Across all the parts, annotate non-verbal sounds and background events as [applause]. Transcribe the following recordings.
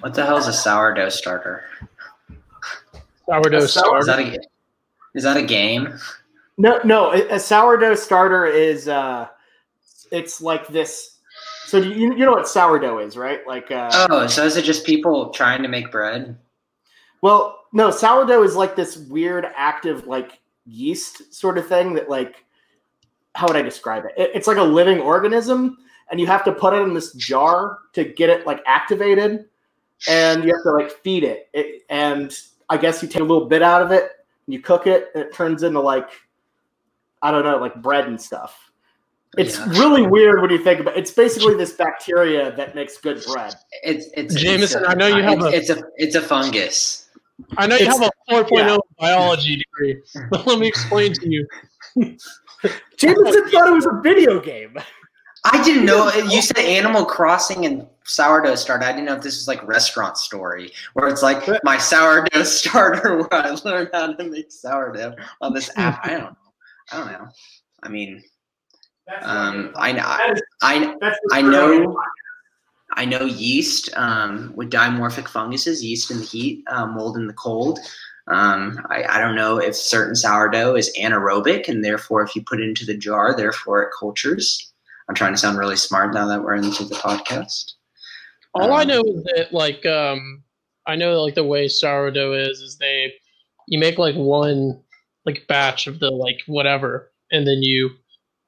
What the hell is a sourdough starter? Sourdough A sour- Is starter. that a is that a game? No, no, a, a sourdough starter is uh, it's like this. So do you you know what sourdough is, right? Like uh, Oh, so is it just people trying to make bread? Well, no, sourdough is like this weird active like yeast sort of thing that like how would I describe it? it? It's like a living organism and you have to put it in this jar to get it like activated and you have to like feed it. it and I guess you take a little bit out of it and you cook it and it turns into like I don't know, like bread and stuff. It's Yeah. really weird when you think about it. It's basically this bacteria that makes good bread. It's it's Jamison, it's a- I know you have it's, a- it's a it's a fungus. I know you It's- have a 4.0 yeah. biology degree, but [laughs] let me explain to you. [laughs] Jamison thought it was a video game. I didn't know you said Animal Crossing and sourdough starter. I didn't know if this was like restaurant story where it's like my sourdough [laughs] starter where I learned how to make sourdough on this app. I don't know. I don't know. I mean, um, I is- I I know- I know yeast um, with dimorphic funguses, yeast in the heat, uh, mold in the cold. Um, I, I don't know if certain sourdough is anaerobic, and therefore, if you put it into the jar, therefore it cultures. I'm trying to sound really smart now that we're into the podcast. All I Um, know is that like um I know like the way sourdough is is they you make like one like batch of the like whatever and then you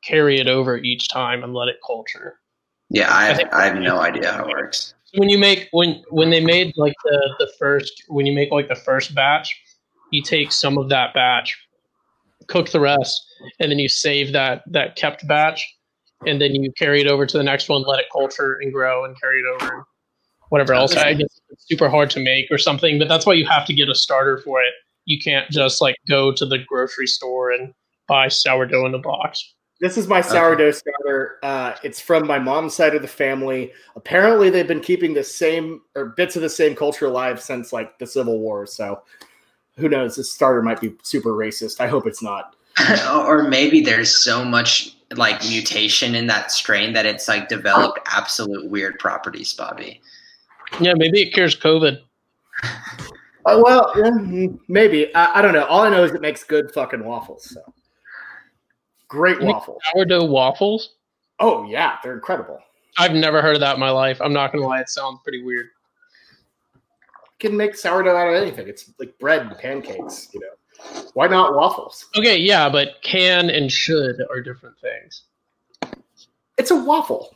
carry it over each time and let it culture. Yeah, I I have, I have no idea how it works. When you make when when they made like the the first when you make like the first batch, you take some of that batch, cook the rest, and then you save that that kept batch, and then you carry it over to the next one, let it culture and grow, and carry it over. Whatever else, I guess it's super hard to make or something, but that's why you have to get a starter for it. You can't just like go to the grocery store and buy sourdough in a box. This is my sourdough starter. Uh, it's from my mom's side of the family. Apparently, they've been keeping the same or bits of the same culture alive since like the Civil War. So, who knows? This starter might be super racist. I hope it's not. [laughs] or maybe there's so much like mutation in that strain that it's like developed absolute weird properties, Bobby. Yeah, maybe it cures COVID. Uh, well, maybe. I, I don't know. All I know is it makes good fucking waffles. So, great You waffles. Sourdough waffles. Oh yeah, they're incredible. I've never heard of that in my life. I'm not gonna lie, it sounds pretty weird. You can make sourdough out of anything. It's like bread and pancakes. You know, why not waffles? Okay, yeah, but can and should are different things. It's a waffle.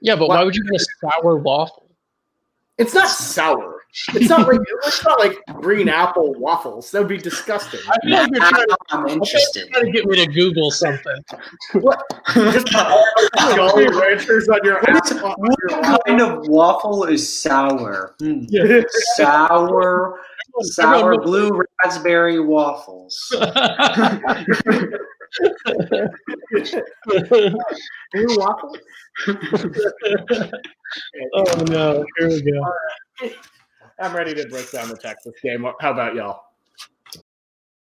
Yeah, but What? why would you get a sour waffle? It's not sour. It's not like [laughs] it's not like green apple waffles. That would be disgusting. I feel like you're trying to, I'm interested. trying to get me to Google something. Just [laughs] Jolly Ranchers on your What, apple. what your kind of waffle is sour? Hmm. Yeah. Sour, sour blue raspberry waffles. [laughs] Blue waffles. oh no, here we go. I'm ready to break down the Texas game. How about y'all?